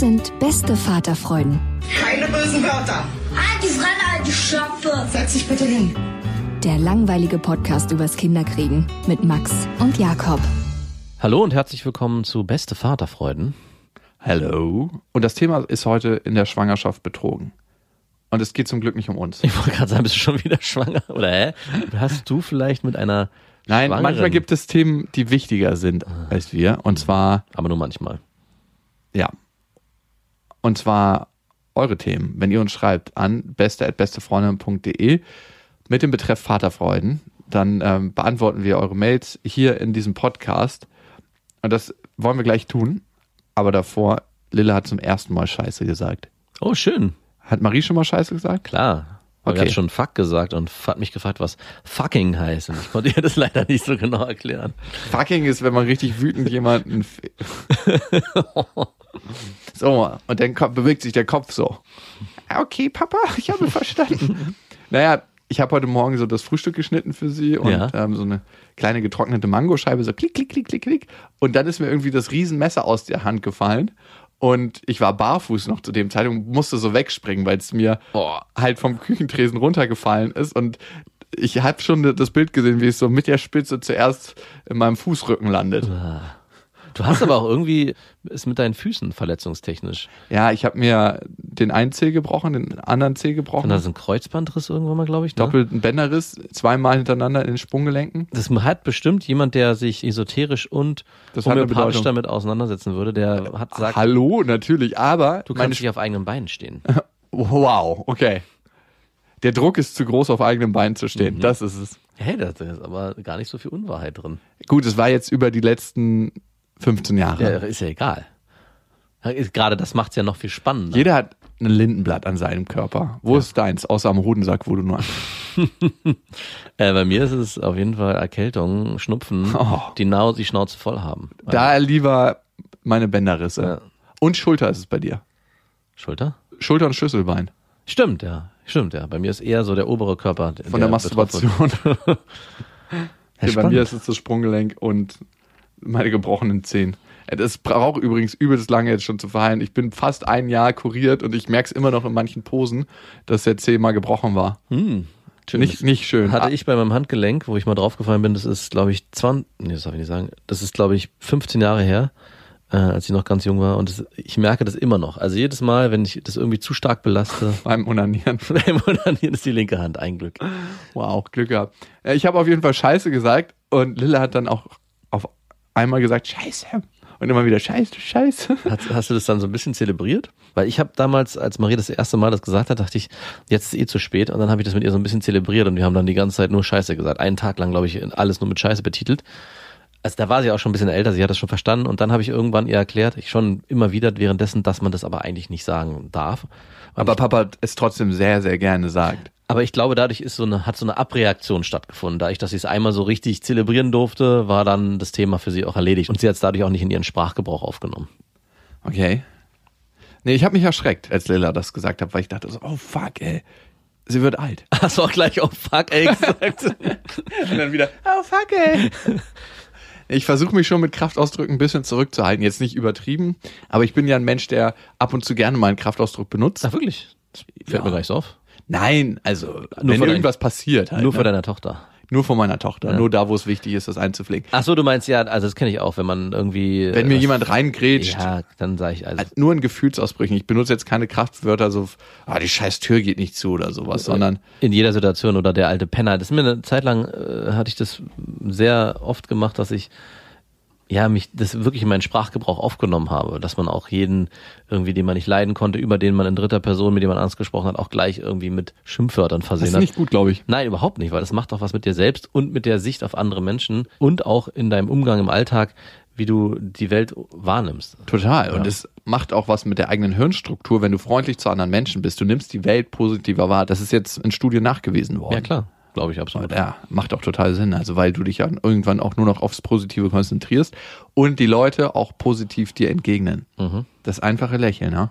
Das sind beste Vaterfreuden. Keine bösen Wörter. Halt die Fremde, alte Schöpfe. Setz dich bitte hin. Der langweilige Podcast übers Kinderkriegen mit Max und Jakob. Hallo und herzlich willkommen zu Beste Vaterfreuden. Hello. Und das Thema ist heute in der Schwangerschaft betrogen. Und es geht zum Glück nicht um uns. Ich wollte gerade sagen, bist du schon wieder schwanger? Oder hä? Hast du vielleicht mit einer. Nein, Schwangeren? manchmal gibt es Themen, die wichtiger sind als wir. Und zwar. Aber nur manchmal. Ja. Und zwar eure Themen. Wenn ihr uns schreibt an beste.bestefreundin.de mit dem Betreff Vaterfreuden, dann ähm, beantworten wir eure Mails hier in diesem Podcast. Und das wollen wir gleich tun. Aber davor, Lille hat zum ersten Mal Scheiße gesagt. Oh, schön. Hat Marie schon mal Scheiße gesagt? Klar. Okay. Er hat schon Fuck gesagt und hat mich gefragt, was fucking heißt. Und ich konnte ihr das leider nicht so genau erklären. Fucking ist, wenn man richtig wütend jemanden. so, und dann bewegt sich der Kopf so. Okay, Papa, ich habe verstanden. naja, ich habe heute Morgen so das Frühstück geschnitten für sie und ja. ähm, so eine kleine getrocknete Mangoscheibe, so klick, klick, klick, klick, klick. Und dann ist mir irgendwie das Riesenmesser aus der Hand gefallen. Und ich war barfuß noch zu dem Zeitpunkt, musste so wegspringen, weil es mir oh. halt vom Küchentresen runtergefallen ist. Und ich habe schon das Bild gesehen, wie es so mit der Spitze zuerst in meinem Fußrücken landet. Ah. Du hast aber auch irgendwie ist mit deinen Füßen verletzungstechnisch. Ja, ich habe mir den einen Zeh gebrochen, den anderen Zeh gebrochen. Und da ist ein Kreuzbandriss irgendwann mal, glaube ich. Ne? Doppelten Bänderriss, zweimal hintereinander in den Sprunggelenken. Das hat bestimmt jemand, der sich esoterisch und das homöopathisch damit auseinandersetzen würde, der hat gesagt. Hallo, natürlich, aber. Du kannst nicht auf eigenen Beinen stehen. wow, okay. Der Druck ist zu groß, auf eigenen Beinen zu stehen. Mhm. Das ist es. Hey, da ist aber gar nicht so viel Unwahrheit drin. Gut, es war jetzt über die letzten 15 Jahre. Ja, ist ja egal. Gerade das macht es ja noch viel spannender. Jeder hat ein Lindenblatt an seinem Körper. Wo ja. ist deins? Außer am Hodensack, wo du nur. äh, bei mir ist es auf jeden Fall Erkältung, Schnupfen, oh. die Nau die Schnauze voll haben. Da lieber meine Bänderrisse. Ja. Und Schulter ist es bei dir. Schulter? Schulter und Schlüsselbein. Stimmt, ja. Stimmt, ja. Bei mir ist eher so der obere Körper. Von der, der Masturbation. bei mir ist es das Sprunggelenk und meine gebrochenen Zehen. Das braucht übrigens übelst lange jetzt schon zu verheilen. Ich bin fast ein Jahr kuriert und ich merke es immer noch in manchen Posen, dass der Zeh mal gebrochen war. Hm. Nicht, nicht schön. Hatte ich bei meinem Handgelenk, wo ich mal draufgefallen bin, das ist, glaube ich, 20, nee, das darf ich nicht sagen, das ist, glaube ich, 15 Jahre her, äh, als ich noch ganz jung war. Und das, ich merke das immer noch. Also jedes Mal, wenn ich das irgendwie zu stark belaste. beim Unanieren. beim Unanieren ist die linke Hand ein Glück. Wow, Glück gehabt. Ich habe auf jeden Fall Scheiße gesagt und Lille hat dann auch auf einmal gesagt, Scheiße. Und immer wieder Scheiße, Scheiße. Hast, hast du das dann so ein bisschen zelebriert? Weil ich habe damals, als Marie das erste Mal das gesagt hat, dachte ich, jetzt ist eh zu spät. Und dann habe ich das mit ihr so ein bisschen zelebriert und wir haben dann die ganze Zeit nur Scheiße gesagt. Einen Tag lang, glaube ich, alles nur mit Scheiße betitelt. Also da war sie auch schon ein bisschen älter, sie hat das schon verstanden. Und dann habe ich irgendwann ihr erklärt, ich schon immer wieder währenddessen, dass man das aber eigentlich nicht sagen darf. Und aber Papa es trotzdem sehr, sehr gerne sagt. Aber ich glaube, dadurch ist so eine, hat so eine Abreaktion stattgefunden. Da ich, dass sie es einmal so richtig zelebrieren durfte, war dann das Thema für sie auch erledigt. Und sie hat es dadurch auch nicht in ihren Sprachgebrauch aufgenommen. Okay. Nee, ich habe mich erschreckt, als Lilla das gesagt hat, weil ich dachte so, oh fuck, ey. Sie wird alt. Hast du auch gleich oh fuck, ey gesagt. Und dann wieder, oh fuck, ey. Ich versuche mich schon mit Kraftausdrücken ein bisschen zurückzuhalten. Jetzt nicht übertrieben, aber ich bin ja ein Mensch, der ab und zu gerne mal einen Kraftausdruck benutzt. Ach, wirklich? Das fällt ja. mir gar nicht so auf. Nein, also nur wenn irgendwas dein, passiert. Halt, nur ne? vor deiner Tochter. Nur von meiner Tochter. Nur da, wo es wichtig ist, das einzupflegen. Ach so, du meinst ja, also das kenne ich auch, wenn man irgendwie. Wenn mir was- jemand reingrätscht, Ja, dann sage ich also. nur in Gefühlsausbrüchen. Ich benutze jetzt keine Kraftwörter so, ah, die scheiß Tür geht nicht zu oder sowas, sondern in jeder Situation oder der alte Penner. Das ist mir eine Zeit lang äh, hatte ich das sehr oft gemacht, dass ich ja mich das wirklich in meinen Sprachgebrauch aufgenommen habe, dass man auch jeden irgendwie, den man nicht leiden konnte, über den man in dritter Person, mit dem man Angst gesprochen hat, auch gleich irgendwie mit Schimpfwörtern das versehen ist hat. nicht gut, glaube ich. Nein, überhaupt nicht, weil das macht auch was mit dir selbst und mit der Sicht auf andere Menschen und auch in deinem Umgang im Alltag, wie du die Welt wahrnimmst. Total. Und es macht auch was mit der eigenen Hirnstruktur, wenn du freundlich zu anderen Menschen bist. Du nimmst die Welt positiver wahr. Das ist jetzt in Studien nachgewiesen worden. Ja klar, glaube ich absolut. Ja, macht auch total Sinn. Also, weil du dich ja irgendwann auch nur noch aufs Positive konzentrierst und die Leute auch positiv dir entgegnen. Das einfache Lächeln, ja.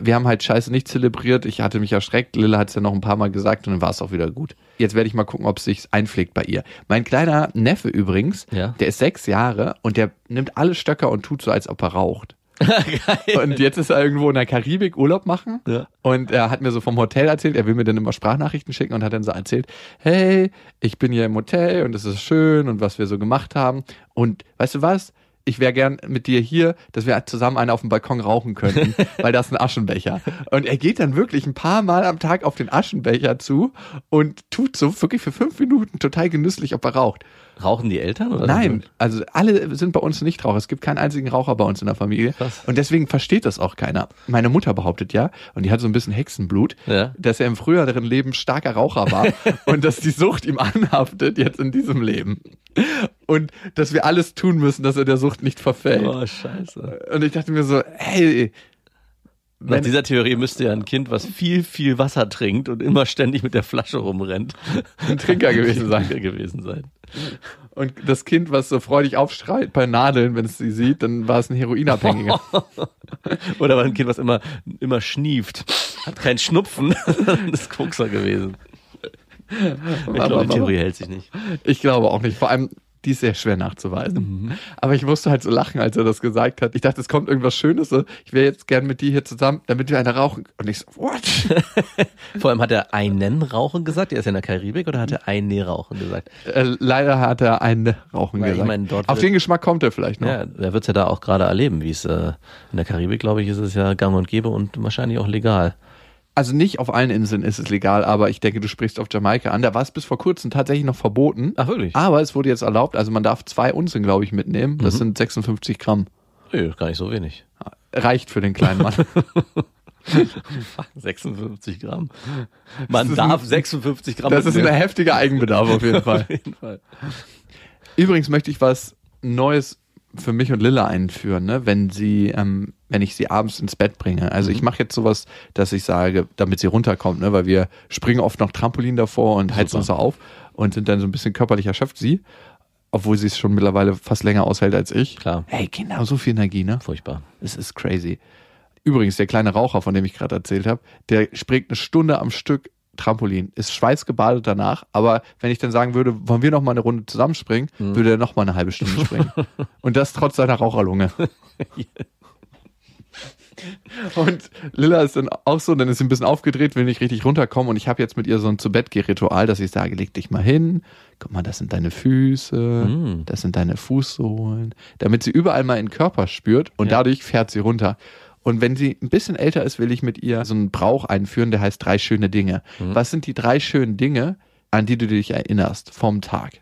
Wir haben halt Scheiße nicht zelebriert. Ich hatte mich erschreckt. Lilla hat es ja noch ein paar Mal gesagt und dann war es auch wieder gut. Jetzt werde ich mal gucken, ob es sich einpflegt bei ihr. Mein kleiner Neffe übrigens, Ja. der ist sechs Jahre und der nimmt alle Stöcker und tut so, als ob er raucht. Und jetzt ist er irgendwo in der Karibik Urlaub machen. Ja. Und er hat mir so vom Hotel erzählt, er will mir dann immer Sprachnachrichten schicken und hat dann so erzählt, hey, ich bin hier im Hotel und es ist schön und was wir so gemacht haben. Und weißt du was? Ich wäre gern mit dir hier, dass wir zusammen einen auf dem Balkon rauchen könnten, weil das ist ein Aschenbecher. Und er geht dann wirklich ein paar Mal am Tag auf den Aschenbecher zu und tut so wirklich für fünf Minuten total genüsslich, ob er raucht. Rauchen die Eltern? Oder Nein, also alle sind bei uns nicht Raucher. Es gibt keinen einzigen Raucher bei uns in der Familie. Krass. Und deswegen versteht das auch keiner. Meine Mutter behauptet ja, und die hat so ein bisschen Hexenblut, Ja. dass er im früheren Leben starker Raucher war und dass die Sucht ihm anhaftet jetzt in diesem Leben. Und dass wir alles tun müssen, dass er der Sucht nicht verfällt. Oh, scheiße. Und ich dachte mir so, hey, Nach dieser Theorie müsste ja ein Kind, was viel, viel Wasser trinkt und immer ständig mit der Flasche rumrennt, ein Trinker gewesen sein. Trinker gewesen sein. Und das Kind, was so freudig aufschreit bei Nadeln, wenn es sie sieht, dann war es ein Heroinabhängiger. Oder war ein Kind, was immer, immer schnieft. Hat keinen Schnupfen. das ist Kokser gewesen. Ich glaube, die Theorie hält sich nicht. Ich glaube auch nicht. Vor allem, die ist sehr schwer nachzuweisen. Aber ich musste halt so lachen, als er das gesagt hat. Ich dachte, es kommt irgendwas Schönes. So, ich wäre jetzt gern mit dir hier zusammen, damit wir eine rauchen. Und ich so, what? Vor allem hat er einen Rauchen gesagt. Er ist ja in der Karibik oder hat er eine Rauchen gesagt? äh, leider hat er einen Rauchen Weil ich gesagt. meine, dort Auf wird- den Geschmack kommt er vielleicht noch. Ja, er wird's ja da auch gerade erleben, wie es äh, in der Karibik, glaube ich, ist es ja gang und gäbe und wahrscheinlich auch legal. Also nicht auf allen Inseln ist es legal, aber ich denke, du sprichst auf Jamaika an. Da war es bis vor kurzem tatsächlich noch verboten. Ach, wirklich? Aber es wurde jetzt erlaubt. Also man darf zwei Unzen, glaube ich, mitnehmen. Mhm. Das sind 56 Gramm. Nö, gar nicht so wenig. Reicht für den kleinen Mann. 56 Gramm. Man darf ein- 56 Gramm Das ist ein mitnehmen. heftiger Eigenbedarf auf jeden Fall. Auf jeden Fall. Übrigens möchte ich was Neues für mich und Lilla einführen, ne? wenn sie, ähm, wenn ich sie abends ins Bett bringe. Also Mhm. ich mache jetzt sowas, dass ich sage, damit sie runterkommt, ne? weil wir springen oft noch Trampolin davor und heizen Super. uns so auf und sind dann so ein bisschen körperlich erschöpft sie, obwohl sie es schon mittlerweile fast länger aushält als ich. Klar. Hey Kinder, so viel Energie, ne? Furchtbar. Es ist crazy. Übrigens, der kleine Raucher, von dem ich gerade erzählt habe, der springt eine Stunde am Stück Trampolin, ist schweißgebadet danach, aber wenn ich dann sagen würde, wollen wir noch mal eine Runde zusammenspringen, würde er noch mal eine halbe Stunde springen. Und das trotz seiner Raucherlunge. Und Lilla ist dann auch so, dann ist sie ein bisschen aufgedreht, will nicht richtig runterkommen und ich habe jetzt mit ihr so ein zu bett ritual dass ich sage, leg dich mal hin, guck mal, das sind deine Füße, das sind deine Fußsohlen, damit sie überall mal in den Körper spürt und Ja. dadurch fährt sie runter. Und wenn sie ein bisschen älter ist, will ich mit ihr so einen Brauch einführen, der heißt drei schöne Dinge. Was sind die drei schönen Dinge, an die du dich erinnerst vom Tag?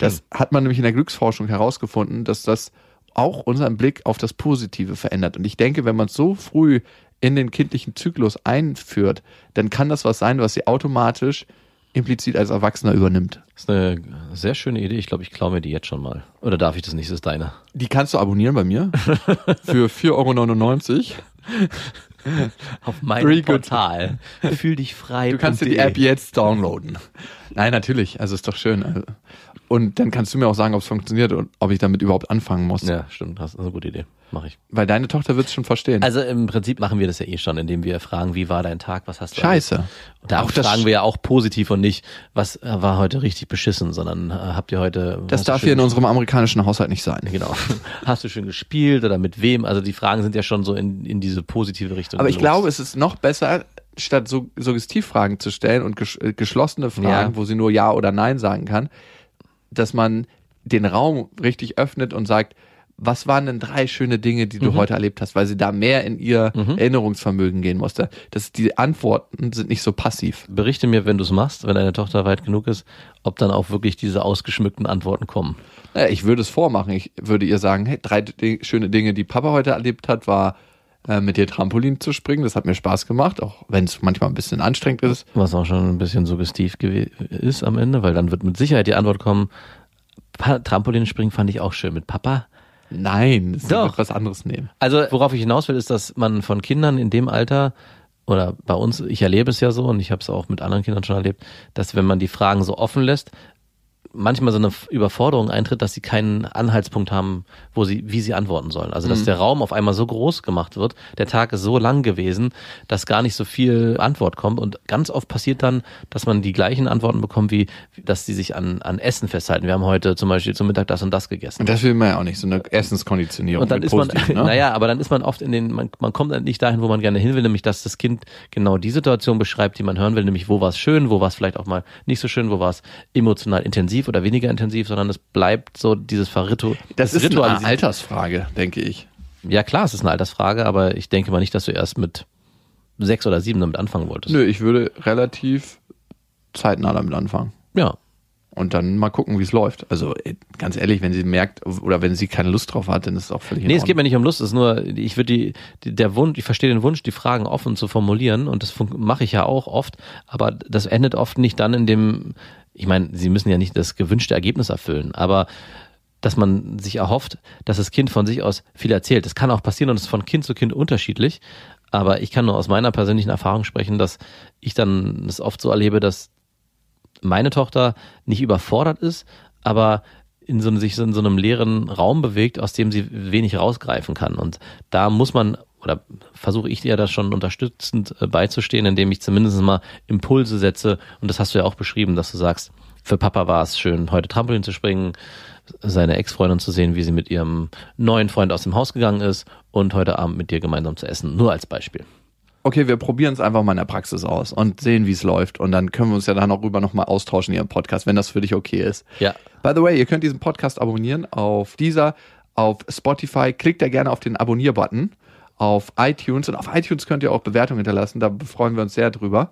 Das hat man nämlich in der Glücksforschung herausgefunden, dass das auch unseren Blick auf das Positive verändert. Und ich denke, wenn man es so früh in den kindlichen Zyklus einführt, dann kann das was sein, was sie automatisch implizit als Erwachsener übernimmt. Das ist eine sehr schöne Idee. Ich glaube, ich klaue mir die jetzt schon mal. Oder darf ich das nicht? Das ist deine. Die kannst du abonnieren bei mir für 4,99 Euro. Auf meinem Very good. Portal. Fühl dich frei. Du kannst dir die App jetzt downloaden. Nein, natürlich. Also ist doch schön. Also, Und dann kannst du mir auch sagen, ob es funktioniert und ob ich damit überhaupt anfangen muss. Ja, stimmt. Das ist eine gute Idee. Mache ich. Weil deine Tochter wird es schon verstehen. Also im Prinzip machen wir das ja eh schon, indem wir fragen, wie war dein Tag, was hast du Scheiße. Und da Auch fragen wir ja auch positiv und nicht, was äh, war heute richtig beschissen, sondern äh, habt ihr heute... das darf hier in unserem amerikanischen Haushalt nicht sein. Genau. Hast du schön gespielt oder mit wem? Also die Fragen sind ja schon so in, in diese positive Richtung. Aber ich gelost. glaube, es ist noch besser, statt so Suggestivfragen zu stellen und ges äh, geschlossene Fragen, Ja. wo sie nur Ja oder Nein sagen kann, dass man den Raum richtig öffnet und sagt, was waren denn drei schöne Dinge, die du heute erlebt hast, weil sie da mehr in ihr Erinnerungsvermögen gehen musste. Das, die Antworten sind nicht so passiv. Berichte mir, wenn du es machst, wenn deine Tochter weit genug ist, ob dann auch wirklich diese ausgeschmückten Antworten kommen. Naja, ich würde es vormachen. Ich würde ihr sagen, hey, drei schöne Dinge, die Papa heute erlebt hat, war äh, mit dir Trampolin zu springen. Das hat mir Spaß gemacht, auch wenn es manchmal ein bisschen anstrengend ist. Was auch schon ein bisschen suggestiv ist am Ende, weil dann wird mit Sicherheit die Antwort kommen, Pa- Trampolinspringen fand ich auch schön mit Papa. Nein, das Doch. was anderes nehmen. Also worauf ich hinaus will, ist, dass man von Kindern in dem Alter oder bei uns, ich erlebe es ja so und ich habe es auch mit anderen Kindern schon erlebt, dass wenn man die Fragen so offen lässt, manchmal so eine Überforderung eintritt, dass sie keinen Anhaltspunkt haben, wo sie, wie sie antworten sollen. Also dass der Raum auf einmal so groß gemacht wird, der Tag ist so lang gewesen, dass gar nicht so viel Antwort kommt. Und ganz oft passiert dann, dass man die gleichen Antworten bekommt, wie dass sie sich an, an Essen festhalten. Wir haben heute zum Beispiel zum Mittag das und das gegessen. Und das will man ja auch nicht, so eine Essenskonditionierung. Und dann ist man, ne? naja, aber dann ist man oft in den, man, man kommt dann nicht dahin, wo man gerne hin will, nämlich dass das Kind genau die Situation beschreibt, die man hören will, nämlich wo war es schön, wo war es vielleicht auch mal nicht so schön, wo war es emotional intensiv oder weniger intensiv, sondern es bleibt so dieses Verritu Das ist eine Altersfrage, denke ich. Ja klar, es ist eine Altersfrage, aber ich denke mal nicht, dass du erst mit sechs oder sieben damit anfangen wolltest. Nö, ich würde relativ zeitnah damit anfangen. Ja. Und dann mal gucken, wie es läuft. Also äh, ganz ehrlich, wenn sie merkt oder wenn sie keine Lust drauf hat, dann ist es auch völlig in Nee, es geht mir nicht um Lust, es ist nur, ich würde die, die, der Wunsch, ich verstehe den Wunsch, die Fragen offen zu formulieren und das mache ich ja auch oft, aber das endet oft nicht dann in dem, ich meine, sie müssen ja nicht das gewünschte Ergebnis erfüllen, aber dass man sich erhofft, dass das Kind von sich aus viel erzählt. Das kann auch passieren und ist von Kind zu Kind unterschiedlich, aber ich kann nur aus meiner persönlichen Erfahrung sprechen, dass ich dann es oft so erlebe, dass meine Tochter nicht überfordert ist, aber in so, sich in so einem leeren Raum bewegt, aus dem sie wenig rausgreifen kann. Und da muss man, oder versuche ich dir das schon unterstützend äh, beizustehen, indem ich zumindest mal Impulse setze. Und das hast du ja auch beschrieben, dass du sagst, für Papa war es schön, heute Trampolin zu springen, seine Ex-Freundin zu sehen, wie sie mit ihrem neuen Freund aus dem Haus gegangen ist und heute Abend mit dir gemeinsam zu essen. Nur als Beispiel. Okay, wir probieren es einfach mal in der Praxis aus und sehen, wie es läuft. Und dann können wir uns ja dann auch rüber nochmal austauschen hier im Podcast, wenn das für dich okay ist. Ja. By the way, ihr könnt diesen Podcast abonnieren auf dieser, auf Spotify. Klickt da gerne auf den Abonnier-Button, auf iTunes. Und auf iTunes könnt ihr auch Bewertungen hinterlassen. Da freuen wir uns sehr drüber.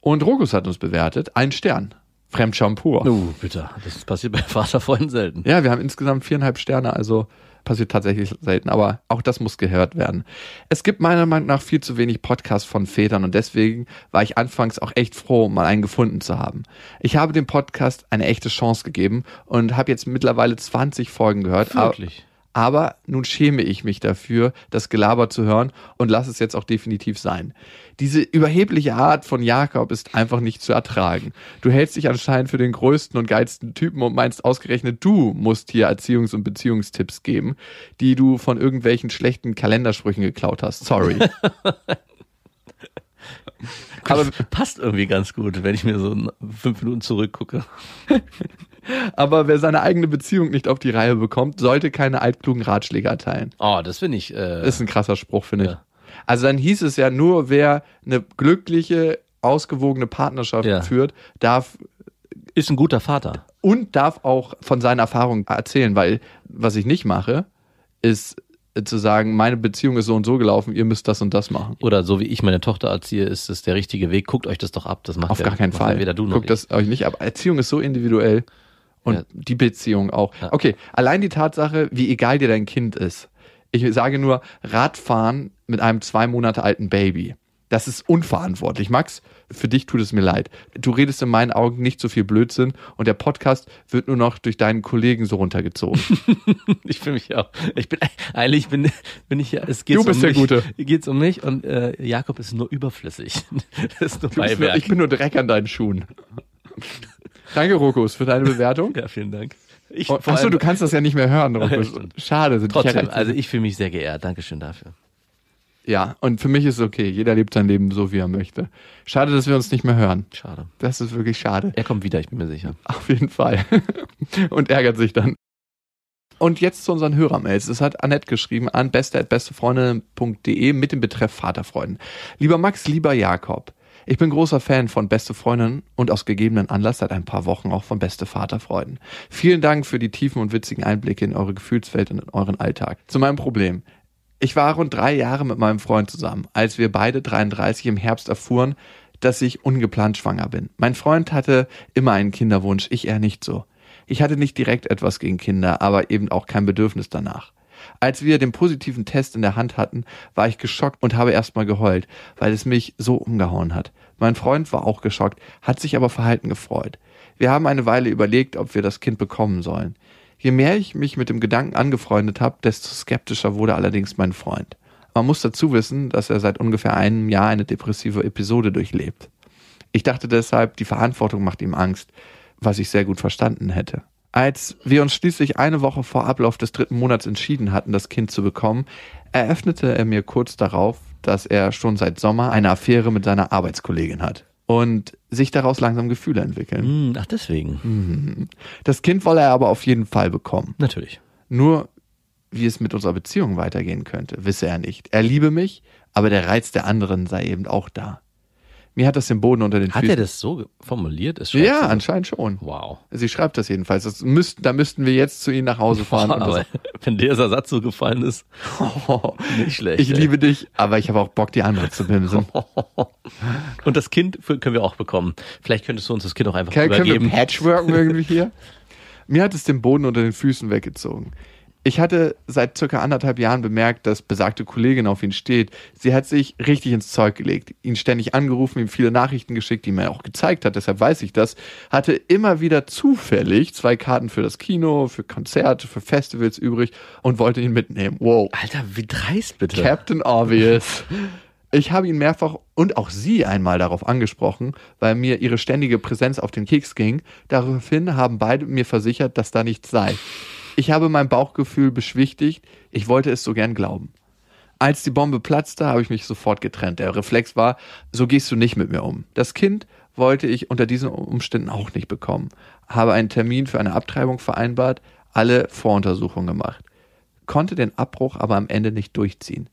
Und Rogus hat uns bewertet. Ein Stern. Fremdscham pur. Uh, bitte. Das passiert bei Vaterfreunden selten. Ja, wir haben insgesamt viereinhalb Sterne, also passiert tatsächlich selten, aber auch das muss gehört werden. Es gibt meiner Meinung nach viel zu wenig Podcasts von Vätern und deswegen war ich anfangs auch echt froh, mal einen gefunden zu haben. Ich habe dem Podcast eine echte Chance gegeben und habe jetzt mittlerweile 20 Folgen gehört. Wirklich? Aber nun schäme ich mich dafür, das Gelaber zu hören und lasse es jetzt auch definitiv sein. Diese überhebliche Art von Jakob ist einfach nicht zu ertragen. Du hältst dich anscheinend für den größten und geilsten Typen und meinst ausgerechnet, du musst hier Erziehungs- und Beziehungstipps geben, die du von irgendwelchen schlechten Kalendersprüchen geklaut hast. Sorry. Aber passt irgendwie ganz gut, wenn ich mir so fünf Minuten zurückgucke. Aber wer seine eigene Beziehung nicht auf die Reihe bekommt, sollte keine altklugen Ratschläge erteilen. Oh, das finde ich. Äh, Das ist ein krasser Spruch, finde ich. Ja. Also dann hieß es ja nur, wer eine glückliche, ausgewogene Partnerschaft Ja. führt, darf ist ein guter Vater. und darf auch von seinen Erfahrungen erzählen, weil was ich nicht mache, ist zu sagen, meine Beziehung ist so und so gelaufen, ihr müsst das und das machen. Oder so wie ich meine Tochter erziehe, ist es der richtige Weg. Guckt euch das doch ab. Das macht Auf ja, gar keinen Fall. Weder du noch Guckt das euch nicht ab. Erziehung ist so individuell und Ja. die Beziehung auch. Ja. Okay, allein die Tatsache, wie egal dir dein Kind ist. Ich sage nur Radfahren mit einem zwei Monate alten Baby. Das ist unverantwortlich. Max, für dich tut es mir leid. Du redest in meinen Augen nicht so viel Blödsinn und der Podcast wird nur noch durch deinen Kollegen so runtergezogen. Ich fühle mich auch. Ich bin eigentlich bin, bin ich ja. Es geht Du bist um der mich, Gute. Geht's um mich und äh, Jakob ist nur überflüssig. Das ist nur Du bist nur, Beiwerk. ich bin nur Dreck an deinen Schuhen. Danke, Rokus, für deine Bewertung. ja, vielen Dank. Ich, Oh, Achso, allem- du kannst das ja nicht mehr hören, Rokus. Schade. Sind Trotzdem, ja- also ich fühle mich sehr geehrt. Dankeschön dafür. Ja, und für mich ist es okay. Jeder lebt sein Leben so, wie er möchte. Schade, dass wir uns nicht mehr hören. Schade. Das ist wirklich schade. Er kommt wieder, ich bin mir sicher. Auf jeden Fall. und ärgert sich dann. Und jetzt zu unseren Hörermails. Es hat Annette geschrieben an beste.bestefreunde.de mit dem Betreff Vaterfreunden. Lieber Max, lieber Jakob. Ich bin großer Fan von Beste Freundinnen und aus gegebenen Anlass seit ein paar Wochen auch von Beste Vaterfreuden. Vielen Dank für die tiefen und witzigen Einblicke in eure Gefühlswelt und in euren Alltag. Zu meinem Problem. Ich war rund drei Jahre mit meinem Freund zusammen, als wir beide 33 im Herbst erfuhren, dass ich ungeplant schwanger bin. Mein Freund hatte immer einen Kinderwunsch, ich eher nicht so. Ich hatte nicht direkt etwas gegen Kinder, aber eben auch kein Bedürfnis danach. Als wir den positiven Test in der Hand hatten, war ich geschockt und habe erstmal geheult, weil es mich so umgehauen hat. Mein Freund war auch geschockt, hat sich aber verhalten gefreut. Wir haben eine Weile überlegt, ob wir das Kind bekommen sollen. Je mehr ich mich mit dem Gedanken angefreundet habe, desto skeptischer wurde allerdings mein Freund. Man muss dazu wissen, dass er seit ungefähr einem Jahr eine depressive Episode durchlebt. Ich dachte deshalb, die Verantwortung macht ihm Angst, was ich sehr gut verstanden hätte. Als wir uns schließlich eine Woche vor Ablauf des dritten Monats entschieden hatten, das Kind zu bekommen, eröffnete er mir kurz darauf, dass er schon seit Sommer eine Affäre mit seiner Arbeitskollegin hat und sich daraus langsam Gefühle entwickeln. Hm, ach, deswegen. Mhm. Das Kind wolle er aber auf jeden Fall bekommen. Natürlich. Nur, wie es mit unserer Beziehung weitergehen könnte, wisse er nicht. Er liebe mich, aber der Reiz der anderen sei eben auch da. Mir hat das den Boden unter den Hat Füßen. er das so formuliert? Es Ja, anscheinend schon. Wow. Sie schreibt das jedenfalls. Das müssten, da müssten wir jetzt zu Ihnen nach Hause fahren. und aber wenn dieser Satz so gefallen ist, das, nicht schlecht. ich ey. liebe dich, aber ich habe auch Bock, die andere zu bimsen. Und das Kind können wir auch bekommen. Vielleicht könntest du uns das Kind auch einfach Können, können wir übergeben. patchworken irgendwie hier? Mir hat es den Boden unter den Füßen weggezogen. Ich hatte seit circa anderthalb Jahren bemerkt, dass besagte Kollegin auf ihn steht. Sie hat sich richtig ins Zeug gelegt, ihn ständig angerufen, ihm viele Nachrichten geschickt, die mir auch gezeigt hat, deshalb weiß ich das. Hatte immer wieder zufällig zwei Karten für das Kino, für Konzerte, für Festivals übrig und wollte ihn mitnehmen. Wow. Alter, wie dreist bitte. Captain Obvious. Ich habe ihn mehrfach und auch sie einmal darauf angesprochen, weil mir ihre ständige Präsenz auf den Keks ging. Daraufhin haben beide mir versichert, dass da nichts sei. Ich habe mein Bauchgefühl beschwichtigt. Ich wollte es so gern glauben. Als die Bombe platzte, habe ich mich sofort getrennt. Der Reflex war, so gehst du nicht mit mir um. Das Kind wollte ich unter diesen Umständen auch nicht bekommen. Habe einen Termin für eine Abtreibung vereinbart, alle Voruntersuchungen gemacht. Konnte den Abbruch aber am Ende nicht durchziehen.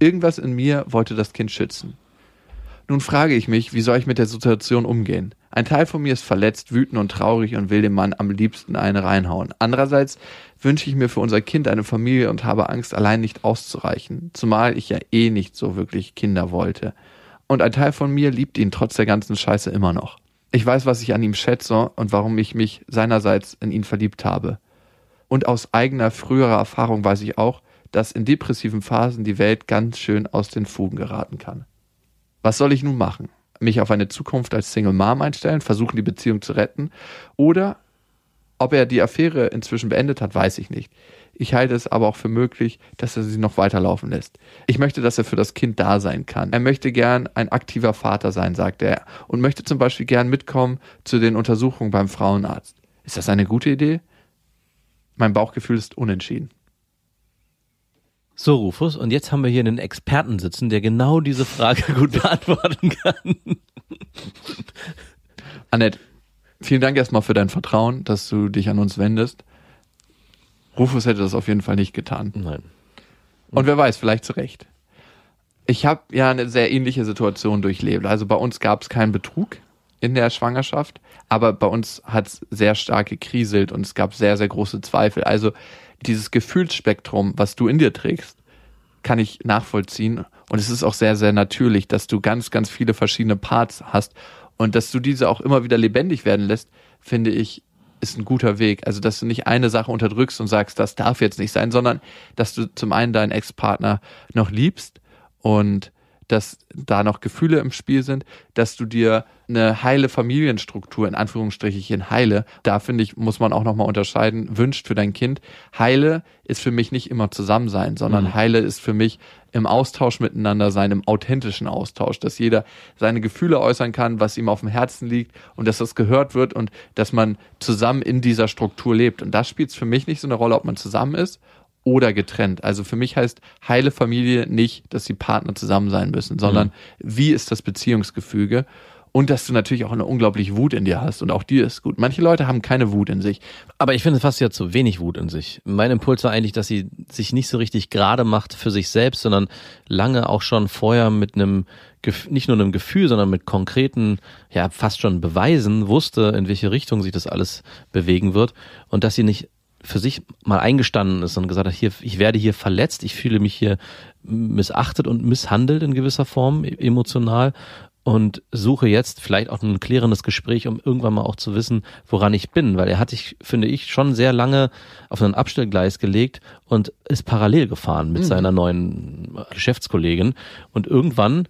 Irgendwas in mir wollte das Kind schützen. Nun frage ich mich, wie soll ich mit der Situation umgehen? Ein Teil von mir ist verletzt, wütend und traurig und will dem Mann am liebsten eine reinhauen. Andererseits wünsche ich mir für unser Kind eine Familie und habe Angst, allein nicht auszureichen, zumal ich ja eh nicht so wirklich Kinder wollte. Und ein Teil von mir liebt ihn trotz der ganzen Scheiße immer noch. Ich weiß, was ich an ihm schätze und warum ich mich seinerseits in ihn verliebt habe. Und aus eigener früherer Erfahrung weiß ich auch, dass in depressiven Phasen die Welt ganz schön aus den Fugen geraten kann. Was soll ich nun machen? Mich auf eine Zukunft als Single Mom einstellen, versuchen die Beziehung zu retten? Oder ob er die Affäre inzwischen beendet hat, weiß ich nicht. Ich halte es aber auch für möglich, dass er sie noch weiterlaufen lässt. Ich möchte, dass er für das Kind da sein kann. Er möchte gern ein aktiver Vater sein, sagt er, und möchte zum Beispiel gern mitkommen zu den Untersuchungen beim Frauenarzt. Ist das eine gute Idee? Mein Bauchgefühl ist unentschieden. So, Rufus, und jetzt haben wir hier einen Experten sitzen, der genau diese Frage gut beantworten kann. Annette, vielen Dank erstmal für dein Vertrauen, dass du dich an uns wendest. Rufus hätte das auf jeden Fall nicht getan. Nein. Und wer weiß, vielleicht zu Recht. Ich habe ja eine sehr ähnliche Situation durchlebt. Also bei uns gab es keinen Betrug in der Schwangerschaft, aber bei uns hat es sehr stark gekriselt und es gab sehr, sehr große Zweifel. Also dieses Gefühlsspektrum, was du in dir trägst, kann ich nachvollziehen. Und es ist auch sehr, sehr natürlich, dass du ganz, ganz viele verschiedene Parts hast und dass du diese auch immer wieder lebendig werden lässt, finde ich, ist ein guter Weg. Also, dass du nicht eine Sache unterdrückst und sagst, das darf jetzt nicht sein, sondern dass du zum einen deinen Ex-Partner noch liebst und dass da noch Gefühle im Spiel sind, dass du dir eine heile Familienstruktur, in Anführungsstrichen heile, da finde ich, muss man auch nochmal unterscheiden, wünscht für dein Kind. Heile ist für mich nicht immer zusammen sein, sondern heile ist für mich im Austausch miteinander sein, im authentischen Austausch, dass jeder seine Gefühle äußern kann, was ihm auf dem Herzen liegt und dass das gehört wird und dass man zusammen in dieser Struktur lebt. Und da spielt es für mich nicht so eine Rolle, ob man zusammen ist oder getrennt. Also für mich heißt heile Familie nicht, dass die Partner zusammen sein müssen, sondern wie ist das Beziehungsgefüge? Und dass du natürlich auch eine unglaubliche Wut in dir hast und auch dir ist gut. Manche Leute haben keine Wut in sich. Aber ich finde fast ja zu wenig Wut in sich. Mein Impuls war eigentlich, dass sie sich nicht so richtig gerade macht für sich selbst, sondern lange auch schon vorher mit einem, nicht nur einem Gefühl, sondern mit konkreten, ja, fast schon Beweisen wusste, in welche Richtung sich das alles bewegen wird und dass sie nicht für sich mal eingestanden ist und gesagt hat, hier, ich werde hier verletzt, ich fühle mich hier missachtet und misshandelt in gewisser Form e-, emotional und suche jetzt vielleicht auch ein klärendes Gespräch, um irgendwann mal auch zu wissen, woran ich bin, weil er hat sich, finde ich, schon sehr lange auf ein Abstellgleis gelegt und ist parallel gefahren mit mhm. seiner neuen Geschäftskollegin. Und irgendwann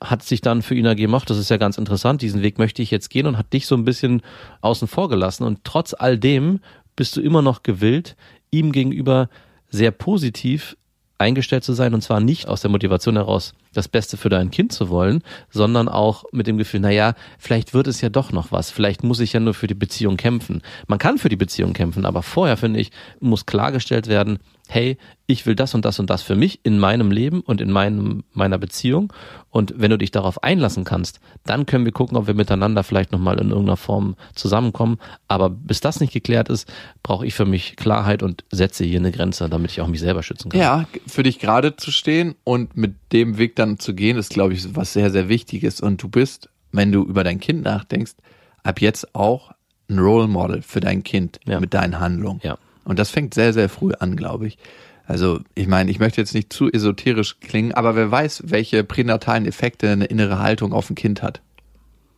hat sich dann für ihn ergeben, ach, das ist ja ganz interessant, diesen Weg möchte ich jetzt gehen und hat dich so ein bisschen außen vor gelassen. Und trotz all dem bist du immer noch gewillt, ihm gegenüber sehr positiv eingestellt zu sein und zwar nicht aus der Motivation heraus, das Beste für dein Kind zu wollen, sondern auch mit dem Gefühl, naja, vielleicht wird es ja doch noch was, vielleicht muss ich ja nur für die Beziehung kämpfen. Man kann für die Beziehung kämpfen, aber vorher, finde ich, muss klargestellt werden, hey, ich will das und das und das für mich in meinem Leben und in meinem, meiner Beziehung. Und wenn du dich darauf einlassen kannst, dann können wir gucken, ob wir miteinander vielleicht nochmal in irgendeiner Form zusammenkommen. Aber bis das nicht geklärt ist, brauche ich für mich Klarheit und setze hier eine Grenze, damit ich auch mich selber schützen kann. Ja, für dich gerade zu stehen und mit dem Weg dann zu gehen, ist, glaube ich, was sehr, sehr Wichtiges. Und du bist, wenn du über dein Kind nachdenkst, ab jetzt auch ein Role Model für dein Kind ja. mit deinen Handlungen. Ja. Und das fängt sehr, sehr früh an, glaube ich. Also ich meine, ich möchte jetzt nicht zu esoterisch klingen, aber wer weiß, welche pränatalen Effekte eine innere Haltung auf ein Kind hat.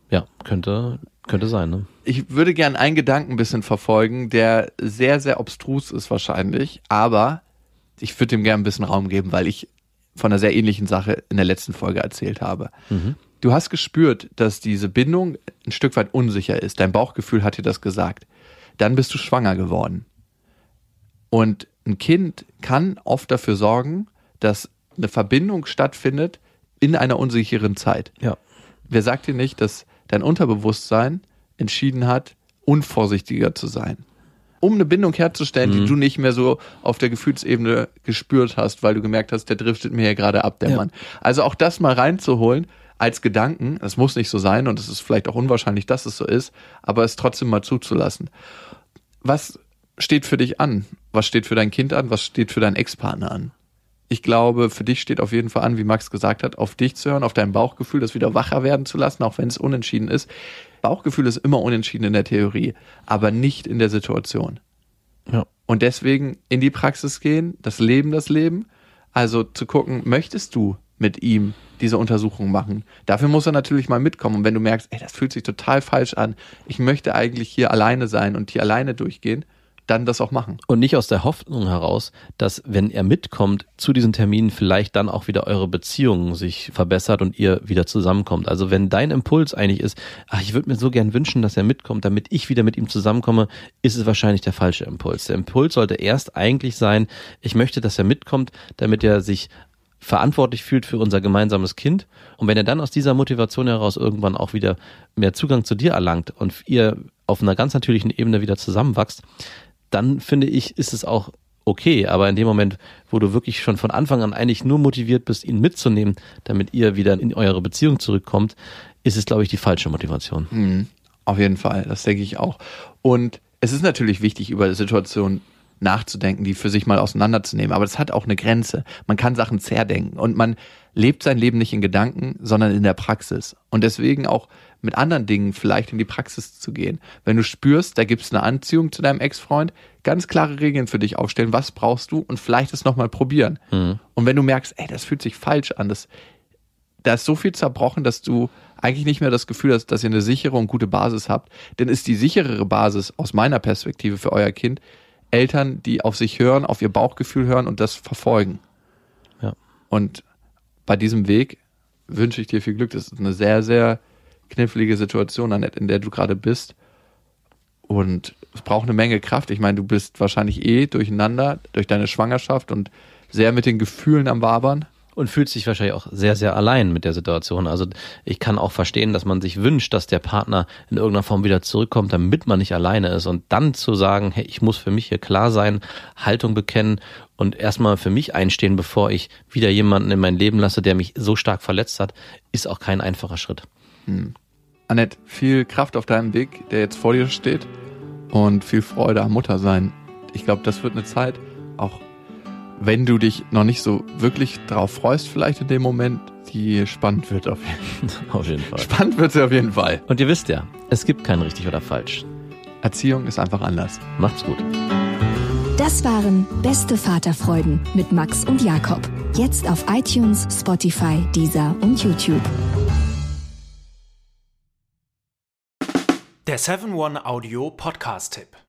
Ja, könnte, könnte sein. Ne? Ich würde gern einen Gedanken ein bisschen verfolgen, der sehr, sehr obstrus ist wahrscheinlich, aber ich würde dem gern ein bisschen Raum geben, weil ich von einer sehr ähnlichen Sache in der letzten Folge erzählt habe. Mhm. Du hast gespürt, dass diese Bindung ein Stück weit unsicher ist. Dein Bauchgefühl hat dir das gesagt. Dann bist du schwanger geworden. Und ein Kind kann oft dafür sorgen, dass eine Verbindung stattfindet in einer unsicheren Zeit. Ja. Wer sagt dir nicht, dass dein Unterbewusstsein entschieden hat, unvorsichtiger zu sein? Um eine Bindung herzustellen, mhm. die du nicht mehr so auf der Gefühlsebene gespürt hast, weil du gemerkt hast, der driftet mir ja gerade ab, der ja. Mann. Also auch das mal reinzuholen als Gedanken, das muss nicht so sein und es ist vielleicht auch unwahrscheinlich, dass es so ist, aber es trotzdem mal zuzulassen. Was steht für dich an? Was steht für dein Kind an? Was steht für deinen Ex-Partner an? Ich glaube, für dich steht auf jeden Fall an, wie Max gesagt hat, auf dich zu hören, auf dein Bauchgefühl, das wieder wacher werden zu lassen, auch wenn es unentschieden ist. Bauchgefühl ist immer unentschieden in der Theorie, aber nicht in der Situation. Ja. Und deswegen in die Praxis gehen, das Leben, das Leben. Also zu gucken, möchtest du mit ihm diese Untersuchung machen? Dafür muss er natürlich mal mitkommen. Und wenn du merkst, ey, das fühlt sich total falsch an, ich möchte eigentlich hier alleine sein und hier alleine durchgehen, dann das auch machen. Und nicht aus der Hoffnung heraus, dass wenn er mitkommt zu diesen Terminen, vielleicht dann auch wieder eure Beziehung sich verbessert und ihr wieder zusammenkommt. Also wenn dein Impuls eigentlich ist, ach, ich würde mir so gern wünschen, dass er mitkommt, damit ich wieder mit ihm zusammenkomme, ist es wahrscheinlich der falsche Impuls. Der Impuls sollte erst eigentlich sein, ich möchte, dass er mitkommt, damit er sich verantwortlich fühlt für unser gemeinsames Kind. Und wenn er dann aus dieser Motivation heraus irgendwann auch wieder mehr Zugang zu dir erlangt und ihr auf einer ganz natürlichen Ebene wieder zusammenwachst, dann finde ich, ist es auch okay. Aber in dem Moment, wo du wirklich schon von Anfang an eigentlich nur motiviert bist, ihn mitzunehmen, damit ihr wieder in eure Beziehung zurückkommt, ist es, glaube ich, die falsche Motivation. Mhm. Auf jeden Fall, das denke ich auch. Und es ist natürlich wichtig, über Situationen nachzudenken, die für sich mal auseinanderzunehmen. Aber das hat auch eine Grenze. Man kann Sachen zerdenken und man lebt sein Leben nicht in Gedanken, sondern in der Praxis. Und deswegen auch mit anderen Dingen vielleicht in die Praxis zu gehen. Wenn du spürst, da gibt es eine Anziehung zu deinem Ex-Freund, ganz klare Regeln für dich aufstellen, was brauchst du und vielleicht es nochmal probieren. Mhm. Und wenn du merkst, ey, das fühlt sich falsch an, das, da ist so viel zerbrochen, dass du eigentlich nicht mehr das Gefühl hast, dass ihr eine sichere und gute Basis habt, dann ist die sicherere Basis aus meiner Perspektive für euer Kind Eltern, die auf sich hören, auf ihr Bauchgefühl hören und das verfolgen. Ja. Und bei diesem Weg wünsche ich dir viel Glück. Das ist eine sehr, sehr knifflige Situation, Annette, in der du gerade bist. Und es braucht eine Menge Kraft. Ich meine, du bist wahrscheinlich eh durcheinander durch deine Schwangerschaft und sehr mit den Gefühlen am Wabern. Und fühlt sich wahrscheinlich auch sehr, sehr allein mit der Situation. Also ich kann auch verstehen, dass man sich wünscht, dass der Partner in irgendeiner Form wieder zurückkommt, damit man nicht alleine ist. Und dann zu sagen, hey, ich muss für mich hier klar sein, Haltung bekennen und erstmal für mich einstehen, bevor ich wieder jemanden in mein Leben lasse, der mich so stark verletzt hat, ist auch kein einfacher Schritt. Hm. Annette, viel Kraft auf deinem Weg, der jetzt vor dir steht und viel Freude am Muttersein. Ich glaube, das wird eine Zeit, auch wenn du dich noch nicht so wirklich drauf freust, vielleicht in dem Moment, die spannend wird auf jeden Fall. Auf jeden Fall. Spannend wird sie auf jeden Fall. Und ihr wisst ja, es gibt kein richtig oder falsch. Erziehung ist einfach anders. Macht's gut. Das waren Beste Vaterfreuden mit Max und Jakob. Jetzt auf iTunes, Spotify, Deezer und YouTube. Der 7-One Audio Podcast-Tipp.